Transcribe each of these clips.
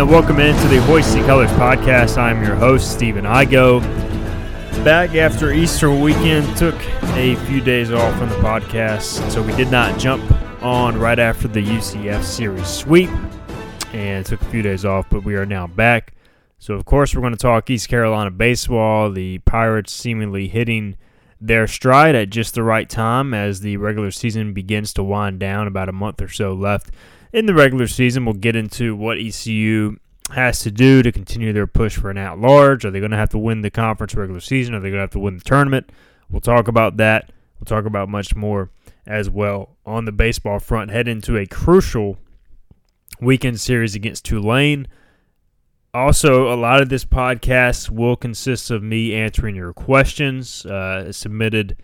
And welcome into the Hoist the Colors podcast. I'm your host, Stephen Igo. Back after Easter weekend, took a few days off from the podcast, so we did not jump on right after the UCF series sweep and took a few days off, but we are now back. So, of course, we're going to talk East Carolina baseball, the Pirates seemingly hitting their stride at just the right time as the regular season begins to wind down, about a month or so left in the regular season, we'll get into what ECU has to do to continue their push for an at large. Are they going to have to win the conference regular season? Are they going to have to win the tournament? We'll talk about that. We'll talk about much more as well on the baseball front. Head into a crucial weekend series against Tulane. Also, a lot of this podcast will consist of me answering your questions uh, submitted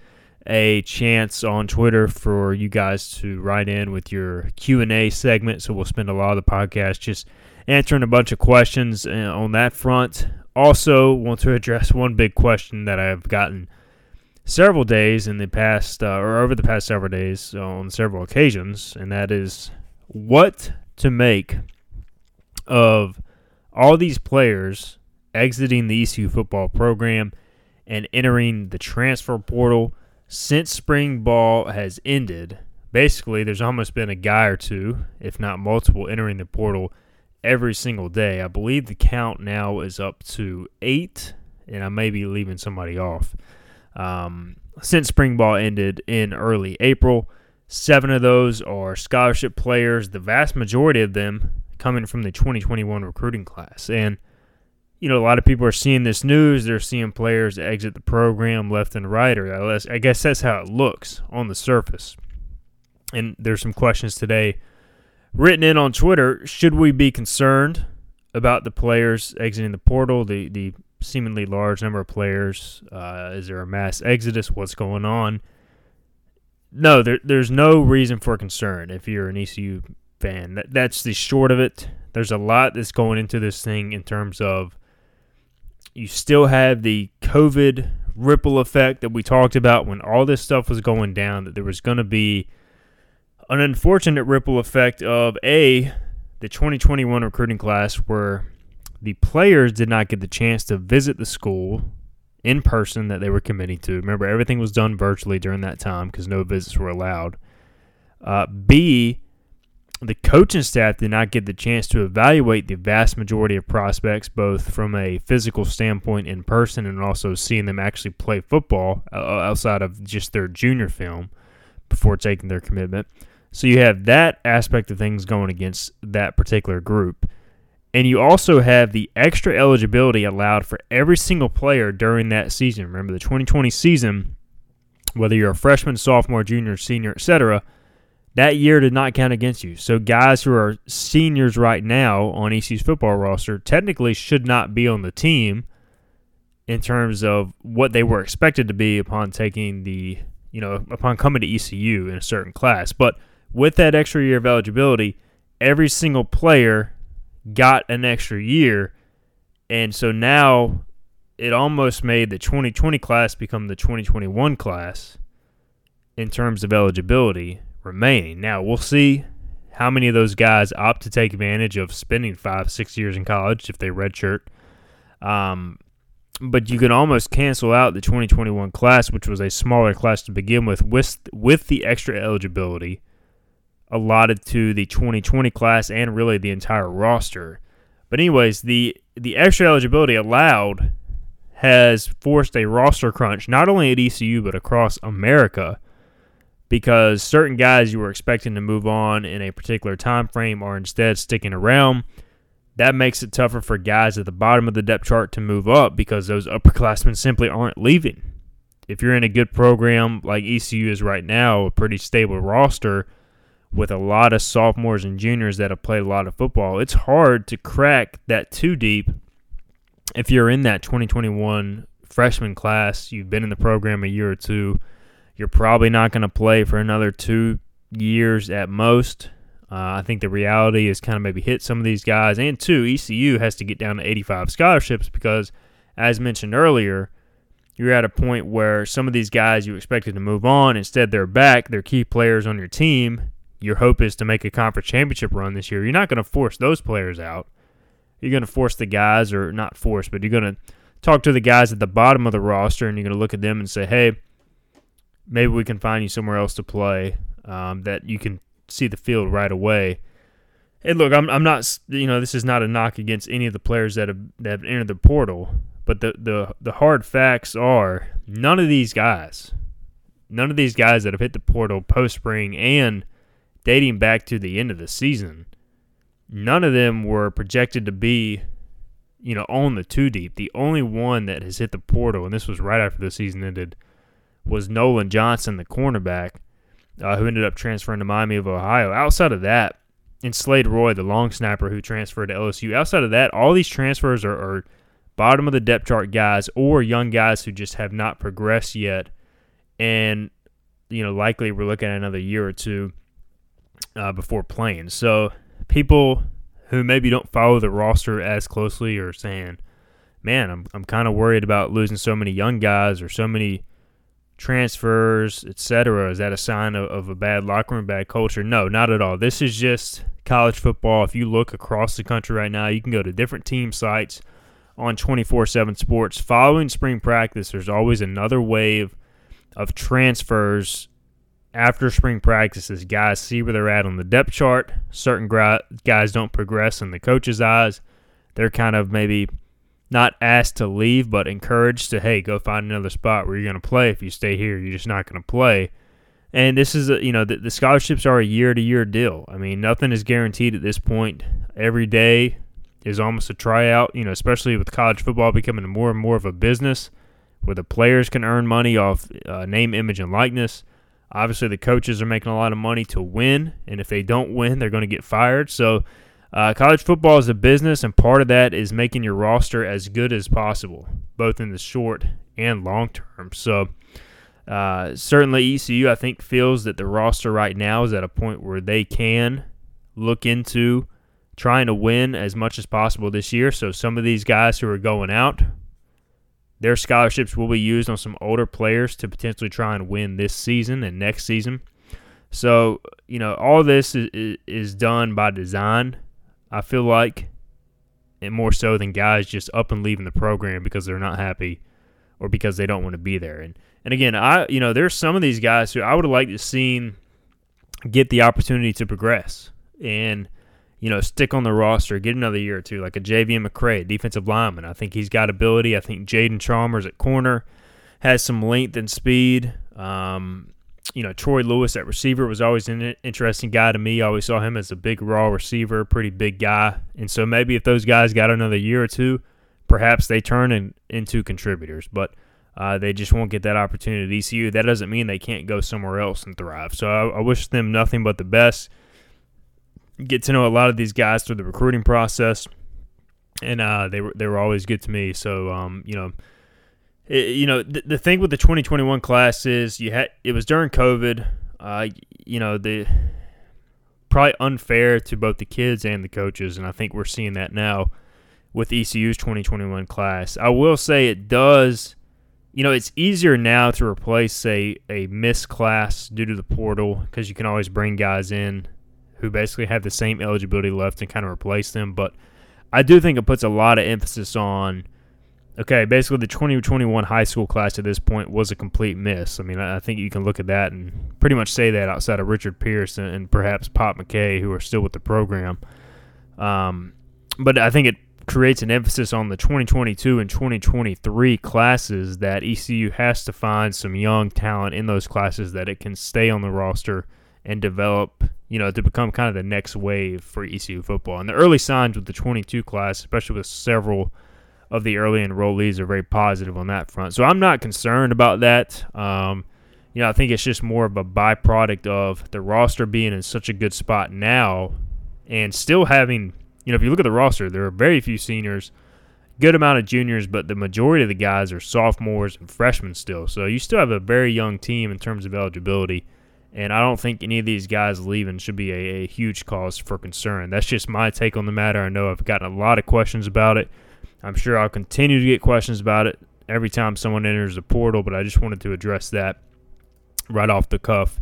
a chance on Twitter for you guys to write in with your Q&A segment. So we'll spend a lot of the podcast just answering a bunch of questions uh, on that front. Also, want to address one big question that I've gotten several days in the past, uh, or over the past several days on several occasions, and that is what to make of all these players exiting the ECU football program and entering the transfer portal – since spring ball has ended, basically there's almost been a guy or two, if not multiple, entering the portal every single day. I believe the count now is up to eight, and I may be leaving somebody off. Um, since spring ball ended in early April, seven of those are scholarship players, the vast majority of them coming from the 2021 recruiting class. And you know, a lot of people are seeing this news. They're seeing players exit the program left and right, or I guess that's how it looks on the surface. And there's some questions today written in on Twitter. Should we be concerned about the players exiting the portal, the, the seemingly large number of players? Uh, is there a mass exodus? What's going on? No, there, there's no reason for concern if you're an ECU fan. That, that's the short of it. There's a lot that's going into this thing in terms of you still have the COVID ripple effect that we talked about when all this stuff was going down, that there was going to be an unfortunate ripple effect of A, the 2021 recruiting class where the players did not get the chance to visit the school in person that they were committing to. Remember, everything was done virtually during that time because no visits were allowed. Uh, B, the coaching staff did not get the chance to evaluate the vast majority of prospects, both from a physical standpoint in person and also seeing them actually play football uh, outside of just their junior film before taking their commitment. So you have that aspect of things going against that particular group. And you also have the extra eligibility allowed for every single player during that season. Remember, the 2020 season, whether you're a freshman, sophomore, junior, senior, etc., that year did not count against you. So guys who are seniors right now on ECU's football roster technically should not be on the team in terms of what they were expected to be upon taking the, you know, upon coming to ECU in a certain class. But with that extra year of eligibility, every single player got an extra year. And so now it almost made the 2020 class become the 2021 class in terms of eligibility remaining. Now, we'll see how many of those guys opt to take advantage of spending five, six years in college if they redshirt. Um, but you can almost cancel out the 2021 class, which was a smaller class to begin with, with, with the extra eligibility allotted to the 2020 class and really the entire roster. But anyways, the the extra eligibility allowed has forced a roster crunch not only at ECU but across America because certain guys you were expecting to move on in a particular time frame are instead sticking around. That makes it tougher for guys at the bottom of the depth chart to move up because those upperclassmen simply aren't leaving. If you're in a good program like ECU is right now, a pretty stable roster, with a lot of sophomores and juniors that have played a lot of football, it's hard to crack that too deep if you're in that 2021 freshman class. You've been in the program a year or two. You're probably not going to play for another two years at most. Uh, I think the reality is kind of maybe hit some of these guys. And two, ECU has to get down to 85 scholarships because, as mentioned earlier, you're at a point where some of these guys you expected to move on, instead they're back. They're key players on your team your hope is to make a conference championship run this year, you're not going to force those players out. You're going to force the guys, or not force, but you're going to talk to the guys at the bottom of the roster, and you're going to look at them and say, hey, maybe we can find you somewhere else to play um, that you can see the field right away. And look, I'm, I'm not, you know, this is not a knock against any of the players that have, that have entered the portal, but the, the, the hard facts are none of these guys, none of these guys that have hit the portal post spring and – dating back to the end of the season, none of them were projected to be, you know, on the two deep. The only one that has hit the portal, and this was right after the season ended, was Nolan Johnson, the cornerback, uh, who ended up transferring to Miami of Ohio. Outside of that, and Slade Roy, the long snapper who transferred to LSU. Outside of that, all these transfers are, are bottom of the depth chart guys or young guys who just have not progressed yet. And, you know, likely we're looking at another year or two uh, before playing. So people who maybe don't follow the roster as closely are saying, "Man, I'm I'm kind of worried about losing so many young guys or so many transfers, etc." Is that a sign of, of a bad locker room, bad culture? No, not at all. This is just college football. If you look across the country right now, you can go to different team sites on 24/7 Sports. Following spring practice, there's always another wave of transfers after spring practices, guys see where they're at on the depth chart. Certain guys don't progress in the coach's eyes. They're kind of maybe not asked to leave, but encouraged to, hey, go find another spot where you're going to play. If you stay here, you're just not going to play. And this is, a, you know, the, the scholarships are a year to year deal. I mean, nothing is guaranteed at this point. Every day is almost a tryout, you know, especially with college football becoming more and more of a business where the players can earn money off uh, name, image, and likeness. Obviously, the coaches are making a lot of money to win, and if they don't win, they're going to get fired. So, uh, college football is a business, and part of that is making your roster as good as possible, both in the short and long term. So, uh, certainly, ECU, I think, feels that the roster right now is at a point where they can look into trying to win as much as possible this year. So, some of these guys who are going out their scholarships will be used on some older players to potentially try and win this season and next season. So, you know, all this is, is done by design, I feel like, and more so than guys just up and leaving the program because they're not happy or because they don't want to be there. And and again, I you know, there's some of these guys who I would have liked to seen get the opportunity to progress. And you know, stick on the roster, get another year or two, like a JV McCray, defensive lineman. I think he's got ability. I think Jaden Chalmers at corner has some length and speed. Um, you know, Troy Lewis at receiver was always an interesting guy to me. I always saw him as a big, raw receiver, pretty big guy. And so maybe if those guys got another year or two, perhaps they turn in, into contributors. But uh, they just won't get that opportunity at ECU. That doesn't mean they can't go somewhere else and thrive. So I, I wish them nothing but the best get to know a lot of these guys through the recruiting process, and uh, they were they were always good to me. So um, you know, it, you know the, the thing with the 2021 class is you had it was during COVID. Uh, you know the probably unfair to both the kids and the coaches, and I think we're seeing that now with ECU's 2021 class. I will say it does you know, it's easier now to replace a a missed class due to the portal because you can always bring guys in who basically have the same eligibility left and kind of replace them. But I do think it puts a lot of emphasis on. Okay, basically the 2021 high school class at this point was a complete miss. I mean, I think you can look at that and pretty much say that outside of Richard Pierce and, perhaps Pop McKay, who are still with the program. Um, but I think it creates an emphasis on the 2022 and 2023 classes that ECU has to find some young talent in those classes that it can stay on the roster and develop, you know, to become kind of the next wave for ECU football. And the early signs with the 22 class, especially with several of the early enrollees, are very positive on that front. So I'm not concerned about that. Um, you know, I think it's just more of a byproduct of the roster being in such a good spot now and still having – you know, if you look at the roster, there are very few seniors, good amount of juniors, but the majority of the guys are sophomores and freshmen still. So you still have a very young team in terms of eligibility. And I don't think any of these guys leaving should be a, a huge cause for concern. That's just my take on the matter. I know I've gotten a lot of questions about it. I'm sure I'll continue to get questions about it every time someone enters the portal, but I just wanted to address that right off the cuff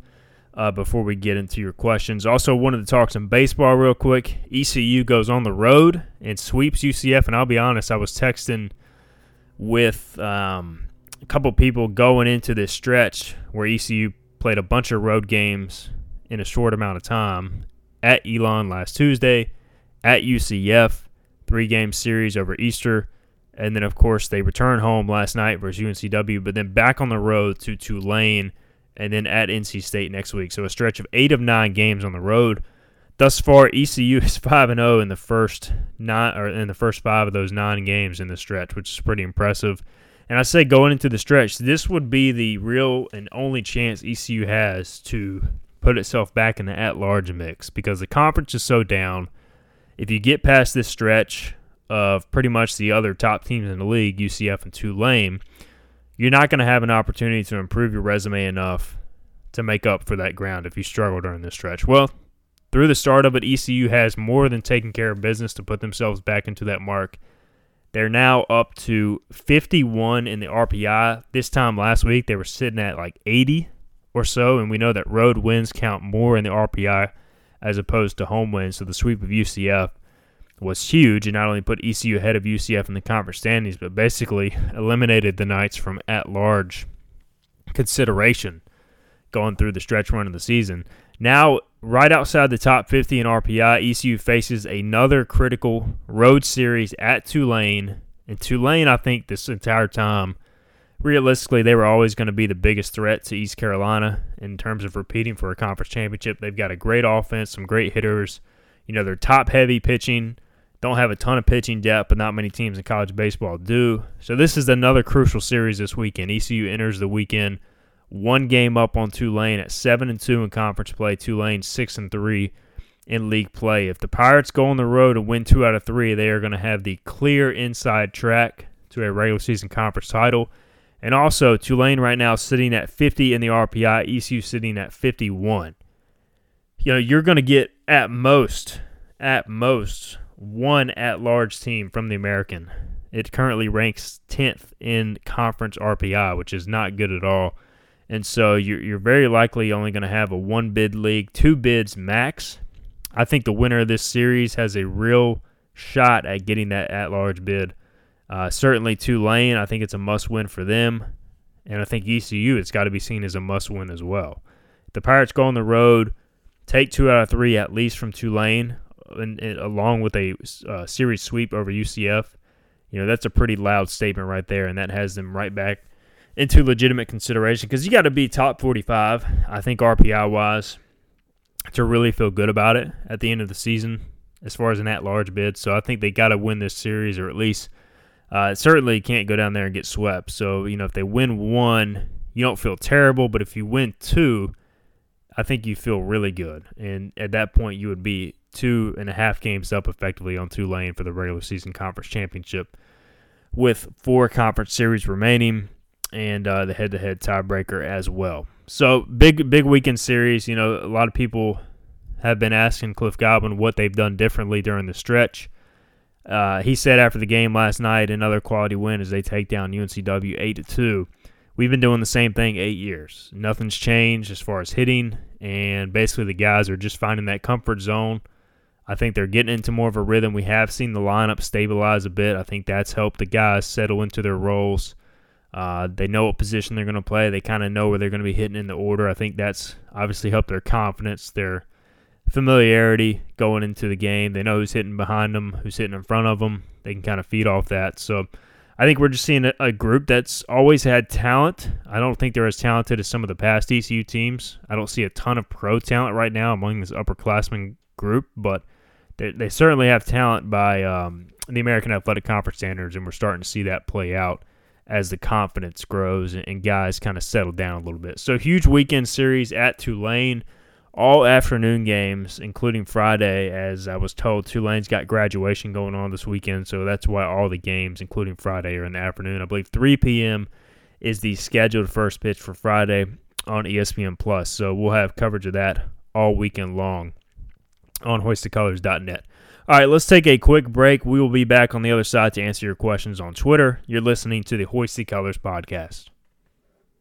uh, before we get into your questions. Also, wanted to talk some baseball real quick. ECU goes on the road and sweeps UCF, and I'll be honest, I was texting with um, a couple people going into this stretch where ECU played a bunch of road games in a short amount of time at Elon last Tuesday, at UCF, three game series over Easter. And then, of course, they return home last night versus UNCW, but then back on the road to Tulane and then at NC State next week. So a stretch of eight of nine games on the road. Thus far, ECU is five and zero oh in the first nine or in the first five of those nine games in the stretch, which is pretty impressive. And I say going into the stretch, this would be the real and only chance ECU has to put itself back in the at-large mix because the conference is so down. If you get past this stretch of pretty much the other top teams in the league, UCF and Tulane, you're not going to have an opportunity to improve your resume enough to make up for that ground if you struggle during this stretch. Well, through the start of it, ECU has more than taken care of business to put themselves back into that mark. They're now up to 51 in the RPI. This time last week, they were sitting at like 80 or so, and we know that road wins count more in the RPI as opposed to home wins. So the sweep of UCF was huge and not only put ECU ahead of UCF in the conference standings, but basically eliminated the Knights from at large consideration going through the stretch run of the season. Now, right outside the top 50 in RPI, ECU faces another critical road series at Tulane. And Tulane, I think, this entire time, realistically, they were always going to be the biggest threat to East Carolina in terms of repeating for a conference championship. They've got a great offense, some great hitters. You know, they're top heavy pitching. Don't have a ton of pitching depth, but not many teams in college baseball do. So this is another crucial series this weekend. ECU enters the weekend one game up on Tulane at seven and two in conference play. Tulane six and three in league play. If the Pirates go on the road and win two out of three, they are going to have the clear inside track to a regular season conference title. And also, Tulane right now sitting at 50 in the RPI, ECU sitting at 51. You know, you're going to get at most, at most, one at large team from the American. It currently ranks 10th in conference RPI, which is not good at all. And so you're, you're very likely only going to have a one bid league, two bids max. I think the winner of this series has a real shot at getting that at large bid. Uh, certainly Tulane, I think it's a must win for them. And I think ECU, it's got to be seen as a must win as well. The Pirates go on the road, take two out of three at least from Tulane and, and along with a uh, series sweep over UCF, you know that's a pretty loud statement right there, and that has them right back into legitimate consideration because you got to be top 45, I think RPI wise, to really feel good about it at the end of the season as far as an at-large bid. So I think they got to win this series, or at least uh, certainly can't go down there and get swept. So you know if they win one, you don't feel terrible, but if you win two, I think you feel really good, and at that point you would be two and a half games up effectively on Tulane for the regular season conference championship, with four conference series remaining and uh, the head-to-head tiebreaker as well. So big, big weekend series. You know, a lot of people have been asking Cliff Godwin what they've done differently during the stretch. Uh, he said after the game last night, another quality win as they take down UNCW eight to two. we've been doing the same thing eight years. Nothing's changed as far as hitting, and basically the guys are just finding that comfort zone. I think they're getting into more of a rhythm. We have seen the lineup stabilize a bit. I think that's helped the guys settle into their roles. Uh, they know what position they're going to play. They kind of know where they're going to be hitting in the order. I think that's obviously helped their confidence, their familiarity going into the game. They know who's hitting behind them, who's hitting in front of them. They can kind of feed off that. So I think we're just seeing a, a, group that's always had talent. I don't think they're as talented as some of the past ECU teams. I don't see a ton of pro talent right now among this upperclassmen group, but they, they certainly have talent by um, the American Athletic Conference standards, and we're starting to see that play out as the confidence grows and, and guys kind of settle down a little bit. So, huge weekend series at Tulane all afternoon games, including Friday, as I was told Tulane's got graduation going on this weekend, so that's why all the games, including Friday, are in the afternoon. I believe 3 p.m. is the scheduled first pitch for Friday on ESPN Plus. So we'll have coverage of that all weekend long on hoistthecolors.net. All right, let's take a quick break. We will be back on the other side to answer your questions on Twitter. You're listening to the Hoist the Colors podcast.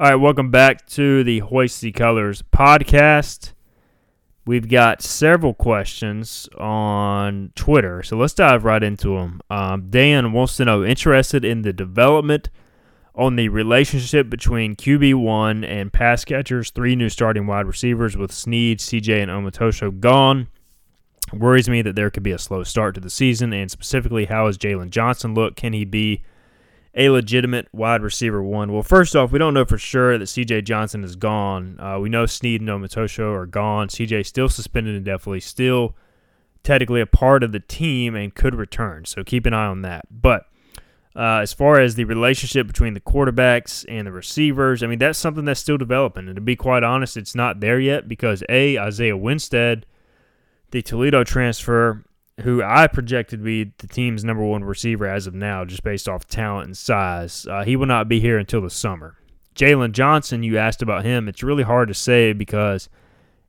All right, welcome back to the Hoist the Colors podcast. We've got several questions on Twitter, so let's dive right into them. Um, Dan wants to know interested in the development on the relationship between QB1 and pass catchers, three new starting wide receivers with Sneed, CJ, and Omotosho gone. Worries me that there could be a slow start to the season, and specifically, how is Jalen Johnson look? Can he be a legitimate wide receiver one? Well, first off, we don't know for sure that CJ Johnson is gone. Uh, we know Sneed and Omotosho are gone. CJ still suspended indefinitely, still technically a part of the team and could return. So keep an eye on that. But uh, as far as the relationship between the quarterbacks and the receivers, I mean, that's something that's still developing. And to be quite honest, it's not there yet because, A, Isaiah Winstead, the Toledo transfer, who I projected to be the team's number one receiver as of now, just based off talent and size. Uh, he will not be here until the summer. Jalen Johnson, you asked about him. It's really hard to say because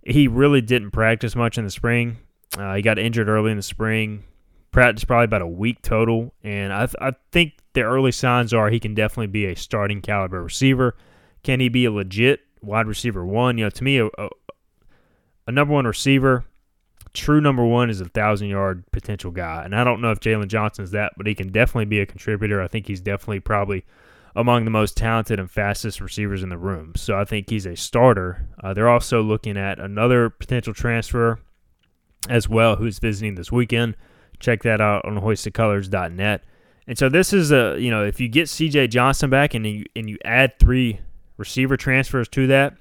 he really didn't practice much in the spring. Uh, he got injured early in the spring, practiced probably about a week total, and I, th- I think the early signs are he can definitely be a starting caliber receiver. Can he be a legit wide receiver one? You know, to me, a, a, a number one receiver true number one is a thousand yard potential guy. And I don't know if Jalen Johnson's that, but he can definitely be a contributor. I think he's definitely probably among the most talented and fastest receivers in the room. So I think he's a starter. Uh, they're also looking at another potential transfer as well who's visiting this weekend. Check that out on hoistthecolors.net. And so this is a, you know, if you get CJ Johnson back and you, and you add three receiver transfers to that,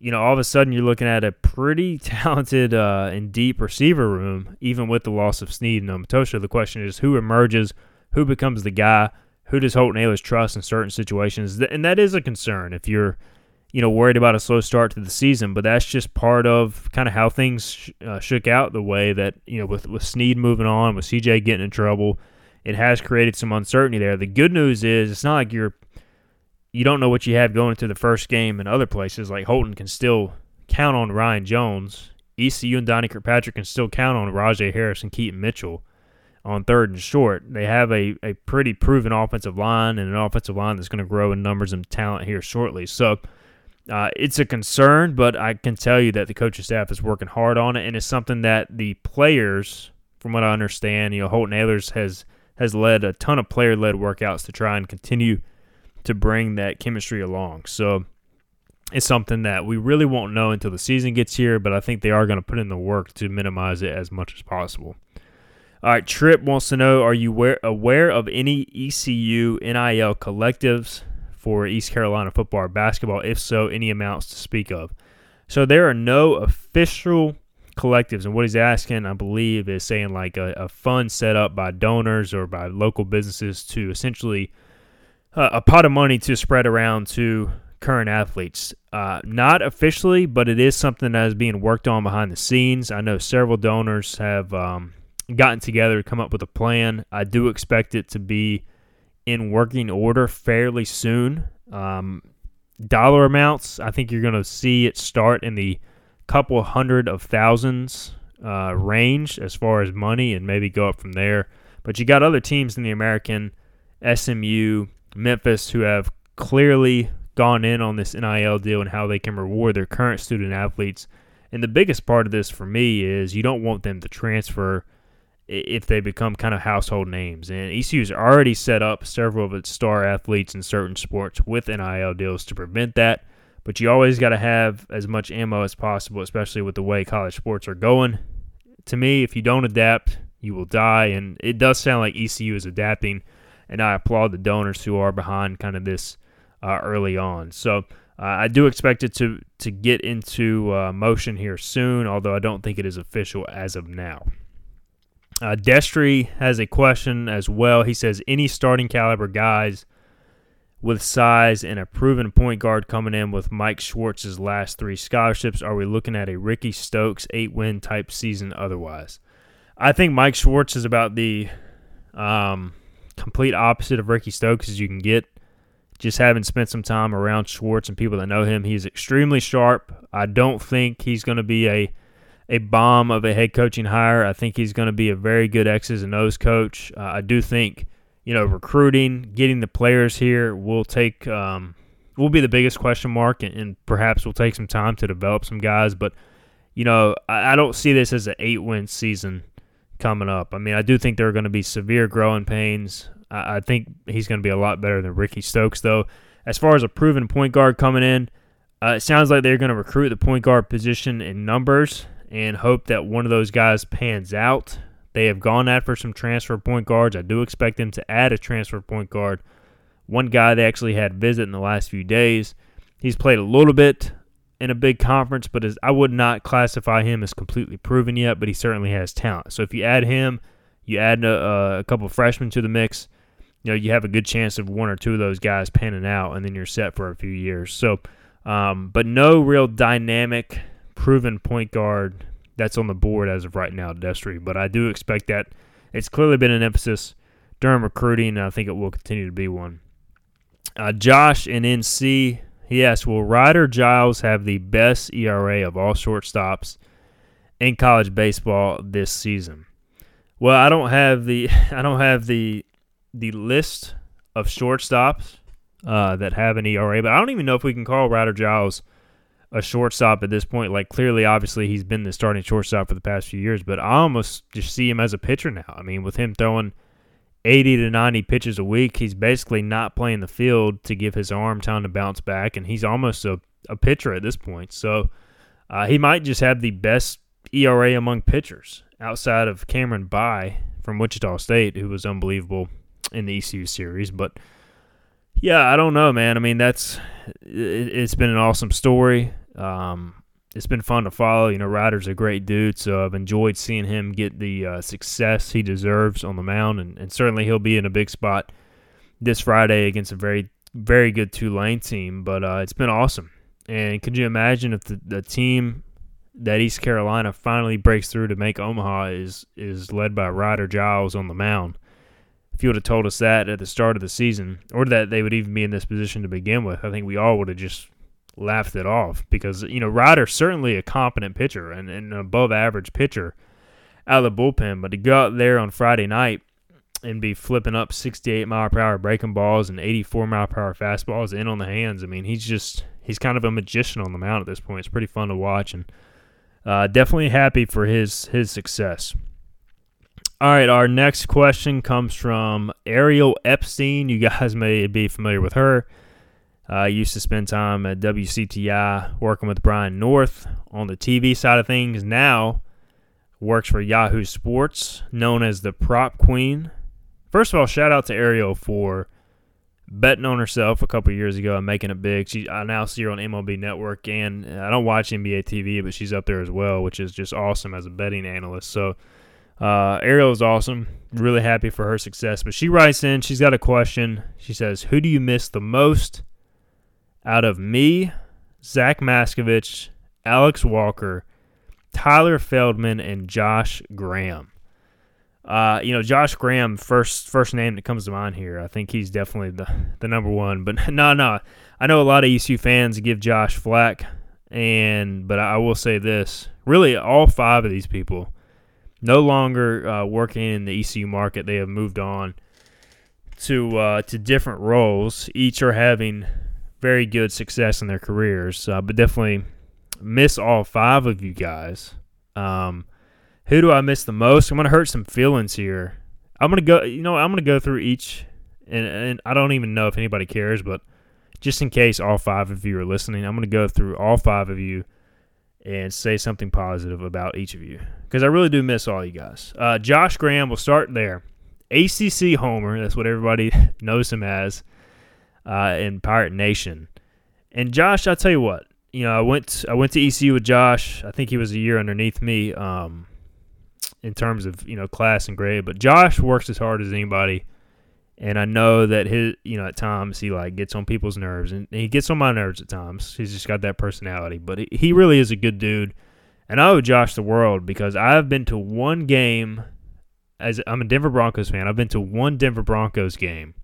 you know, all of a sudden you're looking at a pretty talented uh, and deep receiver room, even with the loss of Sneed and Omotosho. The question is who emerges, who becomes the guy, who does Holton Ahlers trust in certain situations, and that is a concern if you're, you know, worried about a slow start to the season. But that's just part of kind of how things sh- uh, shook out. The way that you know, with with Sneed moving on, with CJ getting in trouble, it has created some uncertainty there. The good news is it's not like you're you don't know what you have going into the first game in other places. Like Holton can still count on Ryan Jones. ECU and Donnie Kirkpatrick can still count on Rahjai Harris and Keaton Mitchell on third and short. They have a, a pretty proven offensive line and an offensive line that's going to grow in numbers and talent here shortly. So uh, it's a concern, but I can tell you that the coaching staff is working hard on it, and it's something that the players, from what I understand, you know, Holton Ahlers has has led a ton of player led workouts to try and continue to bring that chemistry along. So it's something that we really won't know until the season gets here, but I think they are going to put in the work to minimize it as much as possible. All right, Trip wants to know Are you aware, of any ECU NIL collectives for East Carolina football or basketball? If so, any amounts to speak of? So there are no official collectives. And what he's asking, I believe, is saying like a, a fund set up by donors or by local businesses to essentially uh, a pot of money to spread around to current athletes. Uh, not officially, but it is something that is being worked on behind the scenes. I know several donors have um, gotten together to come up with a plan. I do expect it to be in working order fairly soon. Um, dollar amounts, I think you're going to see it start in the couple hundred of thousands uh, range as far as money and maybe go up from there. But you got other teams in the American, SMU, Memphis, who have clearly gone in on this NIL deal and how they can reward their current student athletes. And the biggest part of this for me is you don't want them to transfer if they become kind of household names. And ECU ECU's already set up several of its star athletes in certain sports with NIL deals to prevent that. But you always got to have as much ammo as possible, especially with the way college sports are going. To me, if you don't adapt, you will die. And it does sound like ECU is adapting. And I applaud the donors who are behind kind of this uh, early on. So uh, I do expect it to, to get into uh, motion here soon, although I don't think it is official as of now. Uh, Destry has a question as well. He says, any starting caliber guys with size and a proven point guard coming in with Mike Schwartz's last three scholarships, are we looking at a Ricky Stokes eight win type season otherwise? I think Mike Schwartz is about the um, complete opposite of Ricky Stokes as you can get. Just having spent some time around Schwartz and people that know him, he's extremely sharp. I don't think he's going to be a a bomb of a head coaching hire. I think he's going to be a very good X's and O's coach. Uh, I do think, you know, recruiting, getting the players here will take um, will be the biggest question mark, and, and, perhaps will take some time to develop some guys. But you know, I, I don't see this as an eight win season coming up. I mean, I do think there are going to be severe growing pains. I, I think he's going to be a lot better than Ricky Stokes, though. As far as a proven point guard coming in, uh, it sounds like they're going to recruit the point guard position in numbers and hope that one of those guys pans out. They have gone after some transfer point guards. I do expect them to add a transfer point guard. One guy they actually had visit in the last few days. He's played a little bit in a big conference, but as, I would not classify him as completely proven yet, but he certainly has talent. So if you add him, you add a, a couple freshmen to the mix, you know, you have a good chance of one or two of those guys panning out, and then you're set for a few years. So, um, but no real dynamic proven point guard that's on the board as of right now, Destry. But I do expect that it's clearly been an emphasis during recruiting, and I think it will continue to be one. Uh, Josh in NC, asked, will Ryder Giles have the best ERA of all shortstops in college baseball this season? Well, I don't have the I don't have the the list of shortstops uh, that have an ERA, but I don't even know if we can call Ryder Giles – a shortstop at this point. Like clearly, obviously, he's been the starting shortstop for the past few years, but I almost just see him as a pitcher now. I mean, with him throwing 80 to 90 pitches a week, he's basically not playing the field to give his arm time to bounce back, and he's almost a, a pitcher at this point. So uh, he might just have the best ERA among pitchers outside of Cameron Bye from Wichita State, who was unbelievable in the ECU series, but. Yeah, I don't know, man. I mean, that's it, has been an awesome story. Um, it's been fun to follow. You know, Ryder's a great dude, so I've enjoyed seeing him get the uh, success he deserves on the mound, and, and certainly he'll be in a big spot this Friday against a very, very good Tulane team. But uh, it's been awesome. And could you imagine if the, the team that East Carolina finally breaks through to make Omaha is is led by Ryder Giles on the mound? if you would have told us that at the start of the season, or that they would even be in this position to begin with, I think we all would have just laughed it off because you know Ryder's certainly a competent pitcher and, and an above average pitcher out of the bullpen, but to go out there on Friday night and be flipping up 68 mile per hour breaking balls and 84 mile per hour fastballs in on the hands. I mean, he's just he's kind of a magician on the mound at this point. It's pretty fun to watch and uh, definitely happy for his his success. All right, our next question comes from Ariel Epstein. You guys may be familiar with her. I uh, used to spend time at WCTI working with Brian North on the TV side of things. Now works for Yahoo Sports, known as the Prop Queen. First of all, shout out to Ariel for betting on herself a couple years ago and making it big. She I now see her on MLB Network, and I don't watch NBA TV, but she's up there as well, which is just awesome as a betting analyst. So uh, Ariel is awesome. Really happy for her success. But she writes in, she's got a question. She says, Who do you miss the most out of me, Zach Maskovich, Alex Walker, Tyler Feldman, and Josh Graham? Uh, you know, Josh Graham, first first name that comes to mind here. I think he's definitely the, the number one. But no, no. I know a lot of ECU fans give Josh flack, and but I will say this: really, all five of these people no longer uh, working in the ECU market. They have moved on to uh, to different roles. Each are having very good success in their careers, but definitely miss all five of you guys. Um, who do I miss the most? I'm gonna hurt some feelings here. I'm gonna go. You know, I'm gonna go through each, and, and I don't even know if anybody cares, but just in case all five of you are listening, I'm gonna go through all five of you and say something positive about each of you because I really do miss all you guys. Uh, Josh Graham, we'll start there. ACC Homer, that's what everybody knows him as uh, in Pirate Nation. And Josh, I'll tell you what, you know, I went I went to ECU with Josh. I think he was a year underneath me um, in terms of you know class and grade, but Josh works as hard as anybody and I know that his, you know, at times he like gets on people's nerves, and he gets on my nerves at times. He's just got that personality, but he really is a good dude. And I owe Josh the world because I've been to one game. As I'm a Denver Broncos fan, I've been to one Denver Broncos game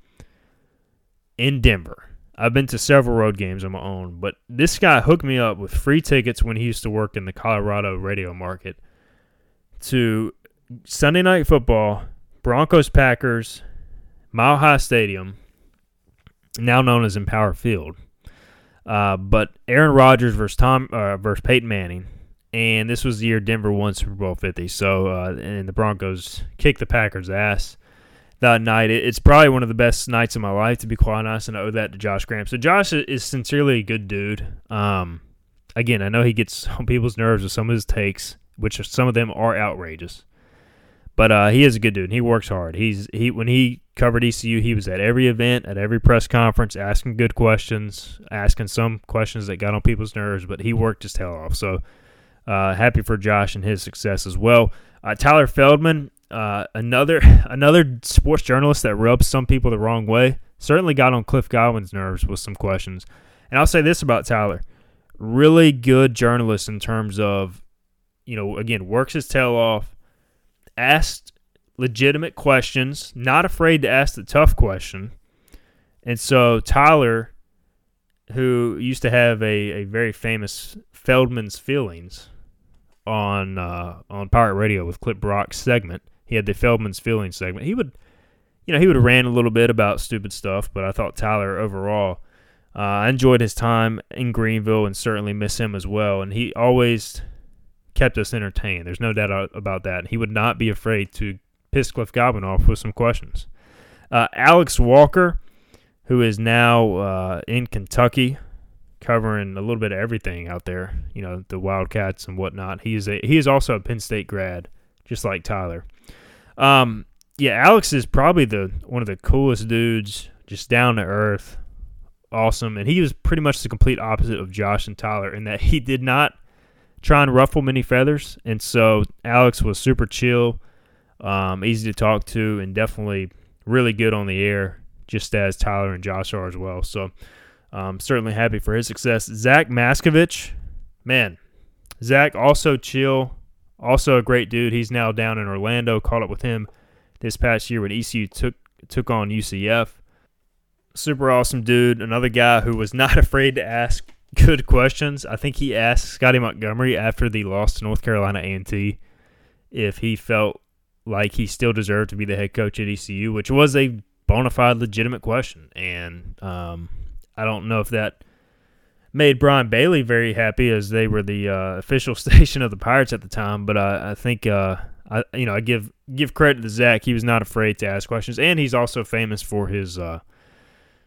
in Denver. I've been to several road games on my own, but this guy hooked me up with free tickets when he used to work in the Colorado radio market to Sunday night football, Broncos Packers, Mile High Stadium, now known as Empower Field. Uh, but Aaron Rodgers versus Tom uh, versus Peyton Manning, and this was the year Denver won Super Bowl Fifty. So uh, and the Broncos kicked the Packers' ass that night. it's probably one of the best nights of my life, to be quite honest, and I owe that to Josh Graham. So Josh is sincerely a good dude. Um, again, I know he gets on people's nerves with some of his takes, which some of them are outrageous. But uh, he is a good dude. And he works hard. He's he when he covered ECU, he was at every event, at every press conference, asking good questions, asking some questions that got on people's nerves. But he worked his tail off. So uh, happy for Josh and his success as well. Uh, Tyler Feldman, uh, another another sports journalist that rubs some people the wrong way. Certainly got on Cliff Godwin's nerves with some questions. And I'll say this about Tyler: really good journalist in terms of, you know, again works his tail off asked legitimate questions, not afraid to ask the tough question. And so Tyler, who used to have a, a very famous Feldman's Feelings on uh, on Pirate Radio with Clip Brock's segment, he had the Feldman's Feelings segment. He would, you know, he would rant a little bit about stupid stuff, but I thought Tyler overall, uh, I enjoyed his time in Greenville and certainly miss him as well. And he always kept us entertained. There's no doubt about that. He would not be afraid to piss Cliff Godwin off with some questions. Uh, Alex Walker, who is now uh, in Kentucky, covering a little bit of everything out there. You know, the Wildcats and whatnot. He is a he is also a Penn State grad, just like Tyler. Um, yeah, Alex is probably the one of the coolest dudes, just down to earth, awesome, and he was pretty much the complete opposite of Josh and Tyler in that he did not try and ruffle many feathers. And so Alex was super chill, um, easy to talk to, and definitely really good on the air, just as Tyler and Josh are as well. So um, certainly happy for his success. Zach Maskovich, man, Zach also chill, also a great dude. He's now down in Orlando. Caught up with him this past year when ECU took took on UCF. Super awesome dude. Another guy who was not afraid to ask good questions. I think he asked Scotty Montgomery after the loss to North Carolina A&T if he felt like he still deserved to be the head coach at ECU, which was a bona fide, legitimate question. And um, I don't know if that made Brian Bailey very happy, as they were the uh, official station of the Pirates at the time. But I, I think uh, I, you know, I give give credit to Zach. He was not afraid to ask questions, and he's also famous for his uh,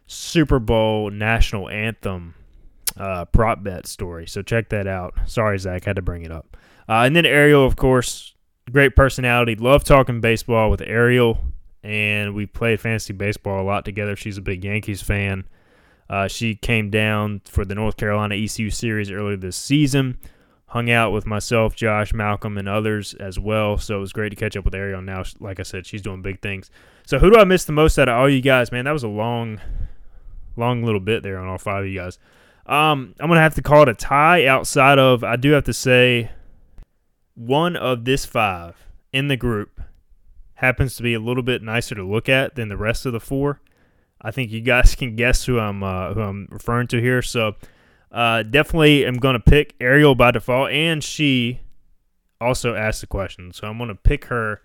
Super Bowl national anthem uh, prop bet story. So check that out. Sorry, Zach, had to bring it up. Uh, and then Ariel, of course, great personality. Love talking baseball with Ariel, and we played fantasy baseball a lot together. She's a big Yankees fan. Uh, she came down for the North Carolina ECU series earlier this season. Hung out with myself, Josh, Malcolm, and others as well. So it was great to catch up with Ariel. Now, like I said, she's doing big things. So who do I miss the most out of all you guys? Man, that was a long, long little bit there on all five of you guys. Um, I'm gonna have to call it a tie. Outside of, I do have to say one of this five in the group happens to be a little bit nicer to look at than the rest of the four. I think you guys can guess who I'm uh, who I'm referring to here. So uh, definitely am going to pick Ariel by default, and she also asked the question, so I'm going to pick her.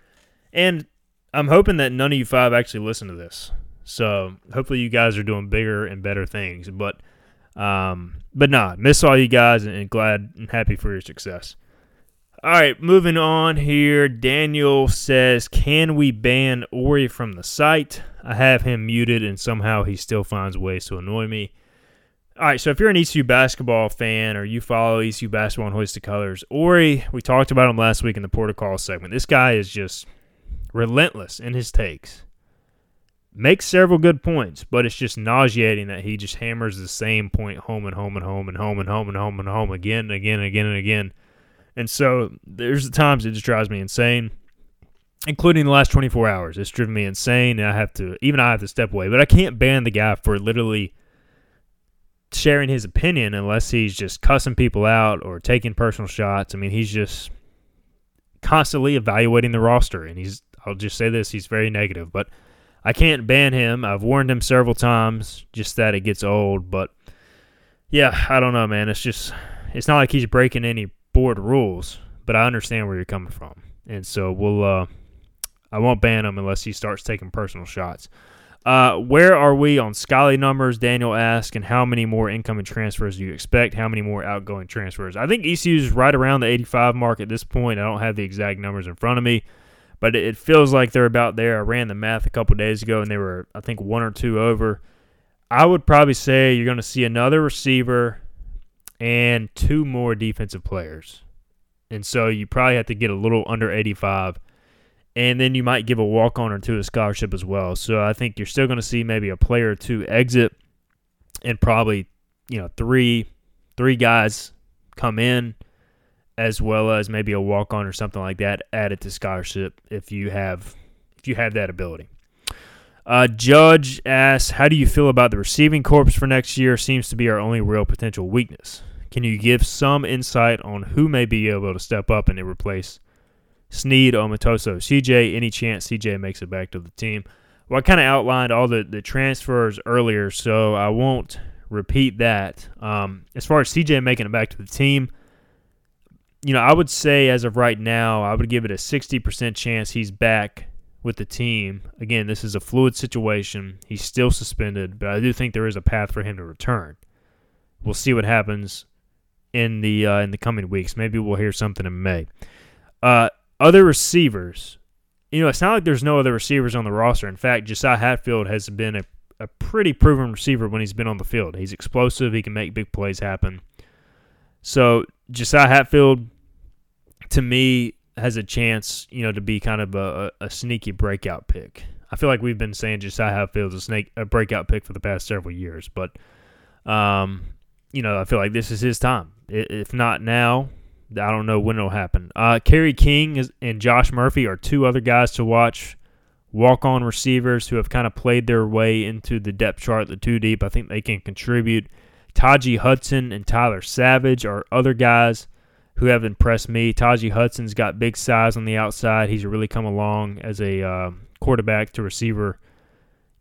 And I'm hoping that none of you five actually listen to this. So hopefully you guys are doing bigger and better things. But um, but nah, miss all you guys and, and glad and happy for your success. All right, moving on here. Daniel says, Can we ban Ori from the site? I have him muted, and somehow he still finds ways to annoy me. All right, so if you're an ECU basketball fan or you follow ECU basketball and Hoist the Colors, Ori, we talked about him last week in the protocol segment. This guy is just relentless in his takes. Makes several good points, but it's just nauseating that he just hammers the same point home and home and home and home and home and home and home again and again and again and again. And so there's times it just drives me insane, including the last 24 hours. It's driven me insane, and I have to, even I have to step away. But I can't ban the guy for literally sharing his opinion unless he's just cussing people out or taking personal shots. I mean, he's just constantly evaluating the roster, and he's, I'll just say this, he's very negative. But I can't ban him. I've warned him several times, just that it gets old. But yeah, I don't know, man. It's just, it's not like he's breaking any board rules, but I understand where you're coming from, and so we'll. Uh, I won't ban him unless he starts taking personal shots. Uh, where are we on Scully numbers? Daniel asked, and how many more incoming transfers do you expect? How many more outgoing transfers? I think ECU is right around the 85 mark at this point. I don't have the exact numbers in front of me, but it feels like they're about there. I ran the math a couple days ago, and they were, I think, one or two over. I would probably say you're going to see another receiver and two more defensive players. And so you probably have to get a little under 85. And then you might give a walk on or two a scholarship as well. So I think you're still going to see maybe a player or two exit and probably, you know, three three guys come in as well as maybe a walk on or something like that added to scholarship if you have if you have that ability. Uh, Judge asks, "How do you feel about the receiving corps for next year? Seems to be our only real potential weakness. Can you give some insight on who may be able to step up and replace Snead, Omotosho, CJ? Any chance CJ makes it back to the team?" Well, I kind of outlined all the, the transfers earlier, so I won't repeat that. Um, as far as CJ making it back to the team, you know, I would say as of right now, I would give it a 60% chance he's back with the team. Again, this is a fluid situation. He's still suspended, but I do think there is a path for him to return. We'll see what happens in the uh, in the coming weeks. Maybe we'll hear something in May. Uh, other receivers, you know, it's not like there's no other receivers on the roster. In fact, Josiah Hatfield has been a, a pretty proven receiver when he's been on the field. He's explosive. He can make big plays happen. So Josiah Hatfield, to me, has a chance, you know, to be kind of a, a sneaky breakout pick. I feel like we've been saying Josiah Hatfield's a snake a breakout pick for the past several years, but um, you know, I feel like this is his time. If not now, I don't know when it'll happen. Uh, Kerry King is, and Josh Murphy are two other guys to watch. Walk on receivers who have kind of played their way into the depth chart, the two deep. I think they can contribute. Taji Hudson and Tyler Savage are other guys who have impressed me. Taji Hudson's got big size on the outside. He's really come along as a uh, quarterback to receiver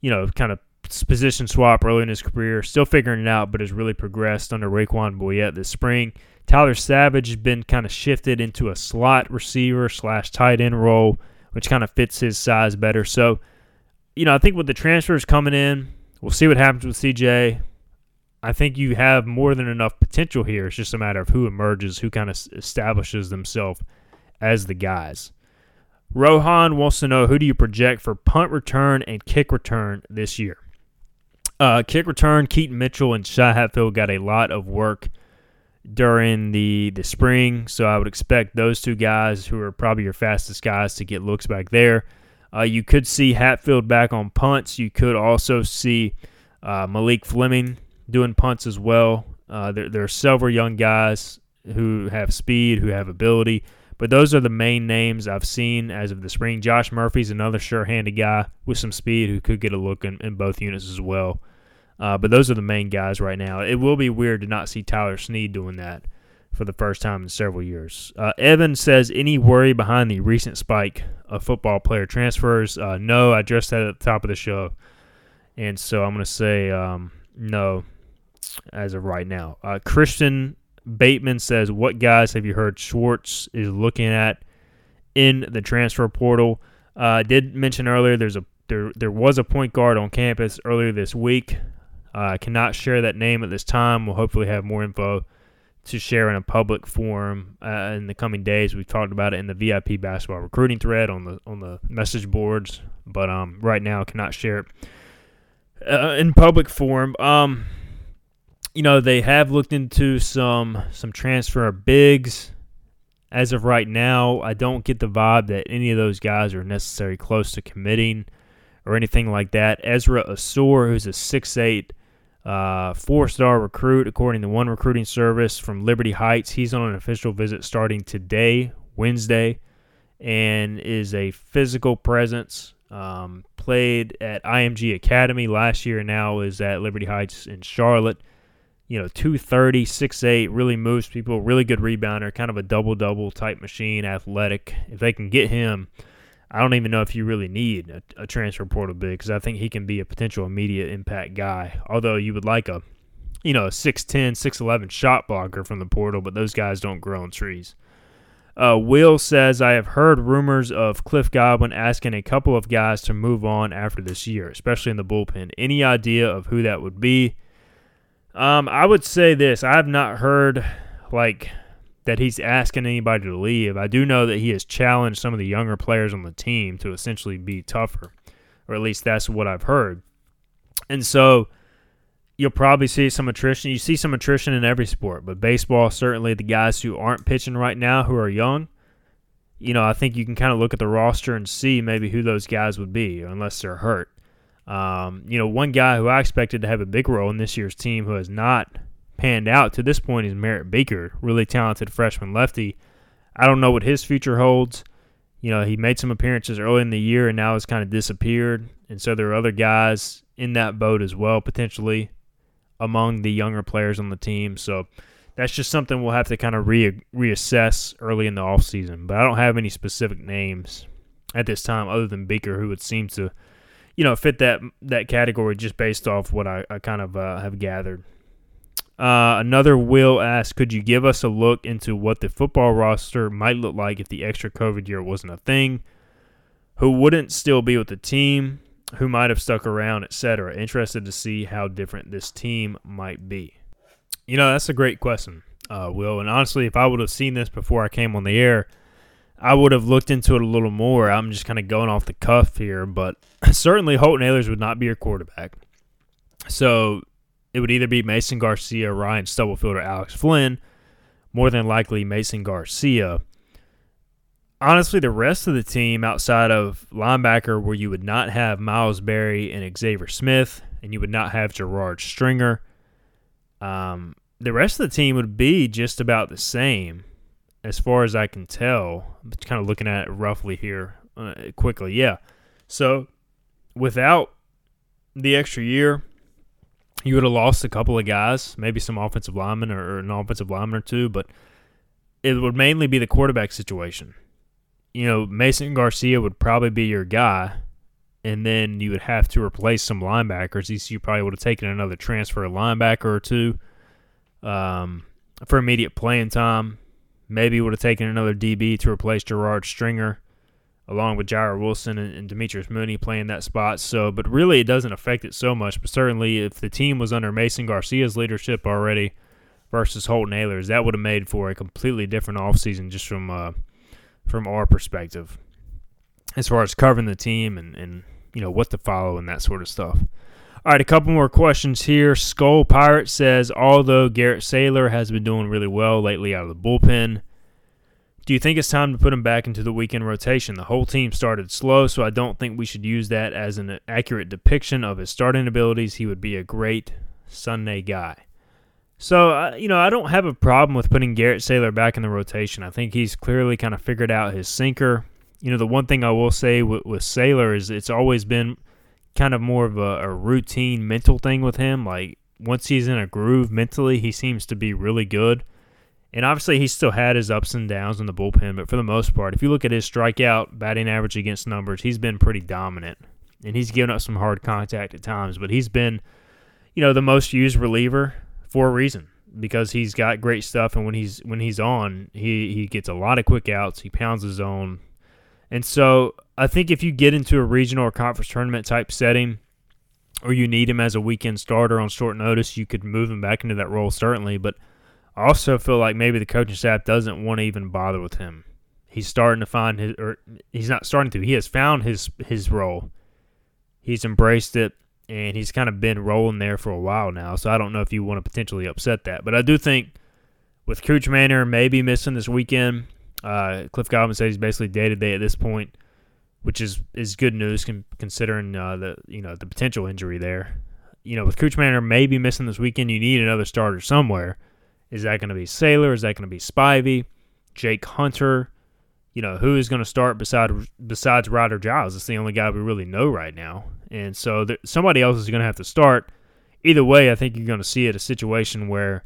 you know, kind of position swap early in his career, still figuring it out, but has really progressed under Raquan Boyette this spring. Tyler Savage has been kind of shifted into a slot receiver slash tight end role, which kind of fits his size better. So, you know, I think with the transfers coming in, we'll see what happens with CJ. I think you have more than enough potential here. It's just a matter of who emerges, who kind of establishes themselves as the guys. Rohan wants to know who do you project for punt return and kick return this year? Uh, kick return, Keaton Mitchell and Shy Hatfield got a lot of work during the the spring, so I would expect those two guys, who are probably your fastest guys, to get looks back there. Uh, you could see Hatfield back on punts. You could also see uh, Malik Fleming doing punts as well. Uh, there, there are several young guys who have speed, who have ability, but those are the main names I've seen as of the spring. Josh Murphy's another sure-handed guy with some speed who could get a look in, in both units as well. Uh, but those are the main guys right now. It will be weird to not see Tyler Snead doing that for the first time in several years. Uh, Evan says, any worry behind the recent spike of football player transfers? Uh, no, I addressed that at the top of the show. And so I'm going to say um, no as of right now. Uh, Christian Bateman says, what guys have you heard Schwartz is looking at in the transfer portal? Uh, did mention earlier there's a there there was a point guard on campus earlier this week. Uh, I cannot share that name at this time. We'll hopefully have more info to share in a public forum uh, in the coming days. We've talked about it in the VIP basketball recruiting thread on the on the message boards, but um, right now cannot share it uh, in public forum. Um, you know they have looked into some some transfer bigs. As of right now, I don't get the vibe that any of those guys are necessarily close to committing or anything like that. Ezra Ausar, who's a six eight uh, four star recruit, according to one recruiting service from Liberty Heights. He's on an official visit starting today, Wednesday, and is a physical presence. Um, played at IMG Academy last year, and now is at Liberty Heights in Charlotte. You know, 230, 6'8, really moves people, really good rebounder, kind of a double double type machine, athletic. If they can get him, I don't even know if you really need a, a transfer portal big because I think he can be a potential immediate impact guy. Although you would like a, you know, a 6'10, 6'11 shot blocker from the portal, but those guys don't grow on trees. Uh, Will says, I have heard rumors of Cliff Godwin asking a couple of guys to move on after this year, especially in the bullpen. Any idea of who that would be? Um, I would say this. I have not heard like that he's asking anybody to leave. I do know that he has challenged some of the younger players on the team to essentially be tougher, or at least that's what I've heard. And so you'll probably see some attrition. You see some attrition in every sport, but baseball, certainly the guys who aren't pitching right now who are young, you know, I think you can kind of look at the roster and see maybe who those guys would be, unless they're hurt. Um, you know, one guy who I expected to have a big role in this year's team who has not panned out to this point is Merritt Baker, really talented freshman lefty. I don't know what his future holds. You know, he made some appearances early in the year and now has kind of disappeared. And so there are other guys in that boat as well, potentially among the younger players on the team. So that's just something we'll have to kind of re- reassess early in the offseason. But I don't have any specific names at this time other than Baker, who would seem to, you know, fit that that category just based off what I, I kind of uh, have gathered. Uh, another will ask, could you give us a look into what the football roster might look like if the extra COVID year wasn't a thing? Who wouldn't still be with the team? Who might have stuck around, etc. Interested to see how different this team might be. You know, that's a great question, uh, Will. And honestly, if I would have seen this before I came on the air, I would have looked into it a little more. I'm just kind of going off the cuff here, but certainly Holton Ahlers would not be your quarterback. So it would either be Mason Garcia, Ryan Stubblefield, or Alex Flinn. More than likely, Mason Garcia. Honestly, the rest of the team outside of linebacker, where you would not have Miles Berry and Xavier Smith, and you would not have Gerard Stringer, um, the rest of the team would be just about the same as far as I can tell. I'm kind of looking at it roughly here uh, quickly. Yeah. So without the extra year, you would have lost a couple of guys, maybe some offensive linemen or, an offensive lineman or two, but it would mainly be the quarterback situation. You know, Mason Garcia would probably be your guy, and then you would have to replace some linebackers. ECU probably would have taken another transfer linebacker or two um, for immediate playing time. Maybe would have taken another DB to replace Gerard Stringer, along with Jair Wilson and, and Demetrius Mooney playing that spot. So, but really, it doesn't affect it so much. But certainly, if the team was under Mason Garcia's leadership already versus Holton Ahlers, that would have made for a completely different offseason just from uh, from our perspective, as far as covering the team and, and you know what to follow and that sort of stuff. All right, a couple more questions here. Skull Pirate says, although Garrett Saylor has been doing really well lately out of the bullpen, do you think it's time to put him back into the weekend rotation? The whole team started slow, so I don't think we should use that as an accurate depiction of his starting abilities. He would be a great Sunday guy. So, uh, you know, I don't have a problem with putting Garrett Saylor back in the rotation. I think he's clearly kind of figured out his sinker. You know, the one thing I will say with, with Saylor is it's always been kind of more of a, a routine mental thing with him. Like once he's in a groove mentally, he seems to be really good. And obviously, he still had his ups and downs in the bullpen, but for the most part, if you look at his strikeout, batting average against numbers, he's been pretty dominant. And he's given up some hard contact at times, but he's been, you know, the most used reliever for a reason because he's got great stuff. And when he's when he's on, he he gets a lot of quick outs. He pounds his zone, and so I think if you get into a regional or conference tournament type setting, or you need him as a weekend starter on short notice, you could move him back into that role certainly. But I also feel like maybe the coaching staff doesn't want to even bother with him. He's starting to find his, or he's not starting to. He has found his his role. He's embraced it, and he's kind of been rolling there for a while now. So I don't know if you want to potentially upset that, but I do think with Cooch Manor maybe missing this weekend, uh, Cliff Godwin says he's basically day to day at this point which is is good news considering uh, the you know the potential injury there. You know, with Cooch Manor maybe missing this weekend, you need another starter somewhere. Is that going to be Saylor? Is that going to be Spivey? Jake Hunter? You know, who is going to start beside besides Ryder Giles? It's the only guy we really know right now, and so there, somebody else is going to have to start. Either way, I think you're going to see it a situation where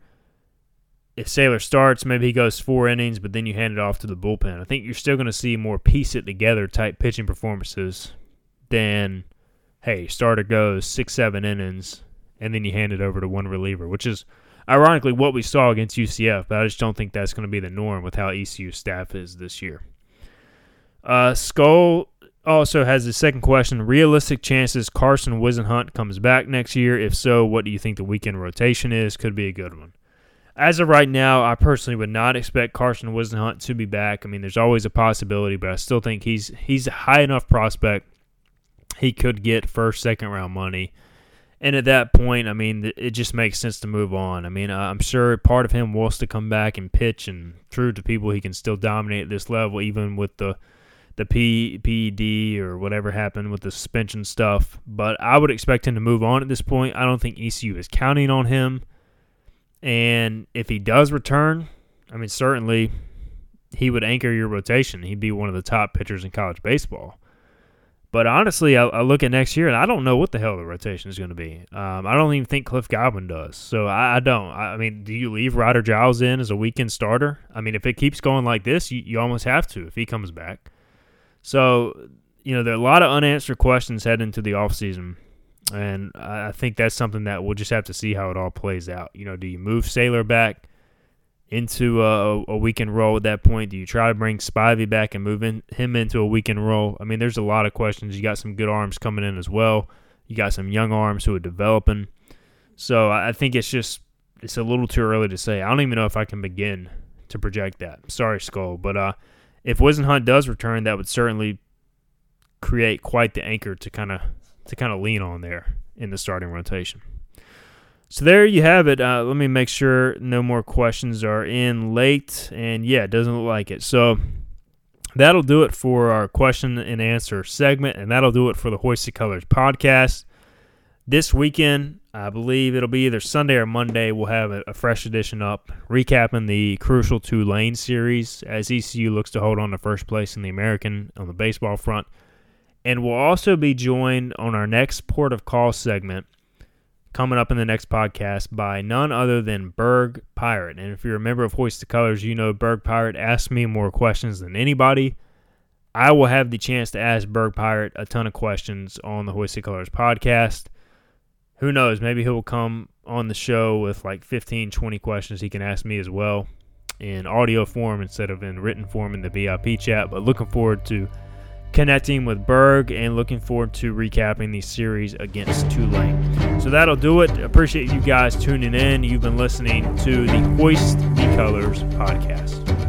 if Saylor starts, maybe he goes four innings, but then you hand it off to the bullpen. I think you're still going to see more piece it together type pitching performances than, hey, starter goes six, seven innings, and then you hand it over to one reliever, which is ironically what we saw against UCF, but I just don't think that's going to be the norm with how ECU staff is this year. Uh, Skull also has the second question. Realistic chances Carson Whisenhunt comes back next year? If so, what do you think the weekend rotation is? Could be a good one as of right now, I personally would not expect Carson Whisenhunt to be back. I mean, there's always a possibility, but I still think he's he's a high enough prospect. He could get first, second round money. And at that point, I mean, it just makes sense to move on. I mean, I'm sure part of him wants to come back and pitch and prove to people he can still dominate at this level, even with the the P, PED or whatever happened with the suspension stuff. But I would expect him to move on at this point. I don't think ECU is counting on him. And if he does return, I mean, certainly he would anchor your rotation. He'd be one of the top pitchers in college baseball. But honestly, I, I look at next year and I don't know what the hell the rotation is going to be. Um, I don't even think Cliff Godwin does. So I, I don't. I, I, mean, do you leave Ryder Giles in as a weekend starter? I mean, if it keeps going like this, you, you almost have to if he comes back. So, you know, there are a lot of unanswered questions heading into the offseason and I think that's something that we'll just have to see how it all plays out. You know, do you move Saylor back into a, a weekend role at that point? Do you try to bring Spivey back and move in, him into a weekend role? I mean, there's a lot of questions. You got some good arms coming in as well. You got some young arms who are developing. So I think it's just it's a little too early to say. I don't even know if I can begin to project that. Sorry, Skull, but uh, if Whisenhunt does return, that would certainly create quite the anchor to kind of to kind of lean on there in the starting rotation. So there you have it. Uh, let me make sure no more questions are in late. And yeah, it doesn't look like it. So that'll do it for our question and answer segment. And that'll do it for the Hoist the Colors podcast. This weekend, I believe it'll be either Sunday or Monday, we'll have a, a fresh edition up recapping the crucial Tulane series as ECU looks to hold on to first place in the American on the baseball front. And we'll also be joined on our next port of call segment coming up in the next podcast by none other than Berg Pirate. And if you're a member of Hoist the Colors, you know Berg Pirate asks me more questions than anybody. I will have the chance to ask Berg Pirate a ton of questions on the Hoist the Colors podcast. Who knows? Maybe he will come on the show with like 15, 20 questions he can ask me as well in audio form instead of in written form in the VIP chat. But looking forward to connecting with Berg and looking forward to recapping the series against Tulane. So that'll do it. Appreciate you guys tuning in. You've been listening to the Hoist the Colors podcast.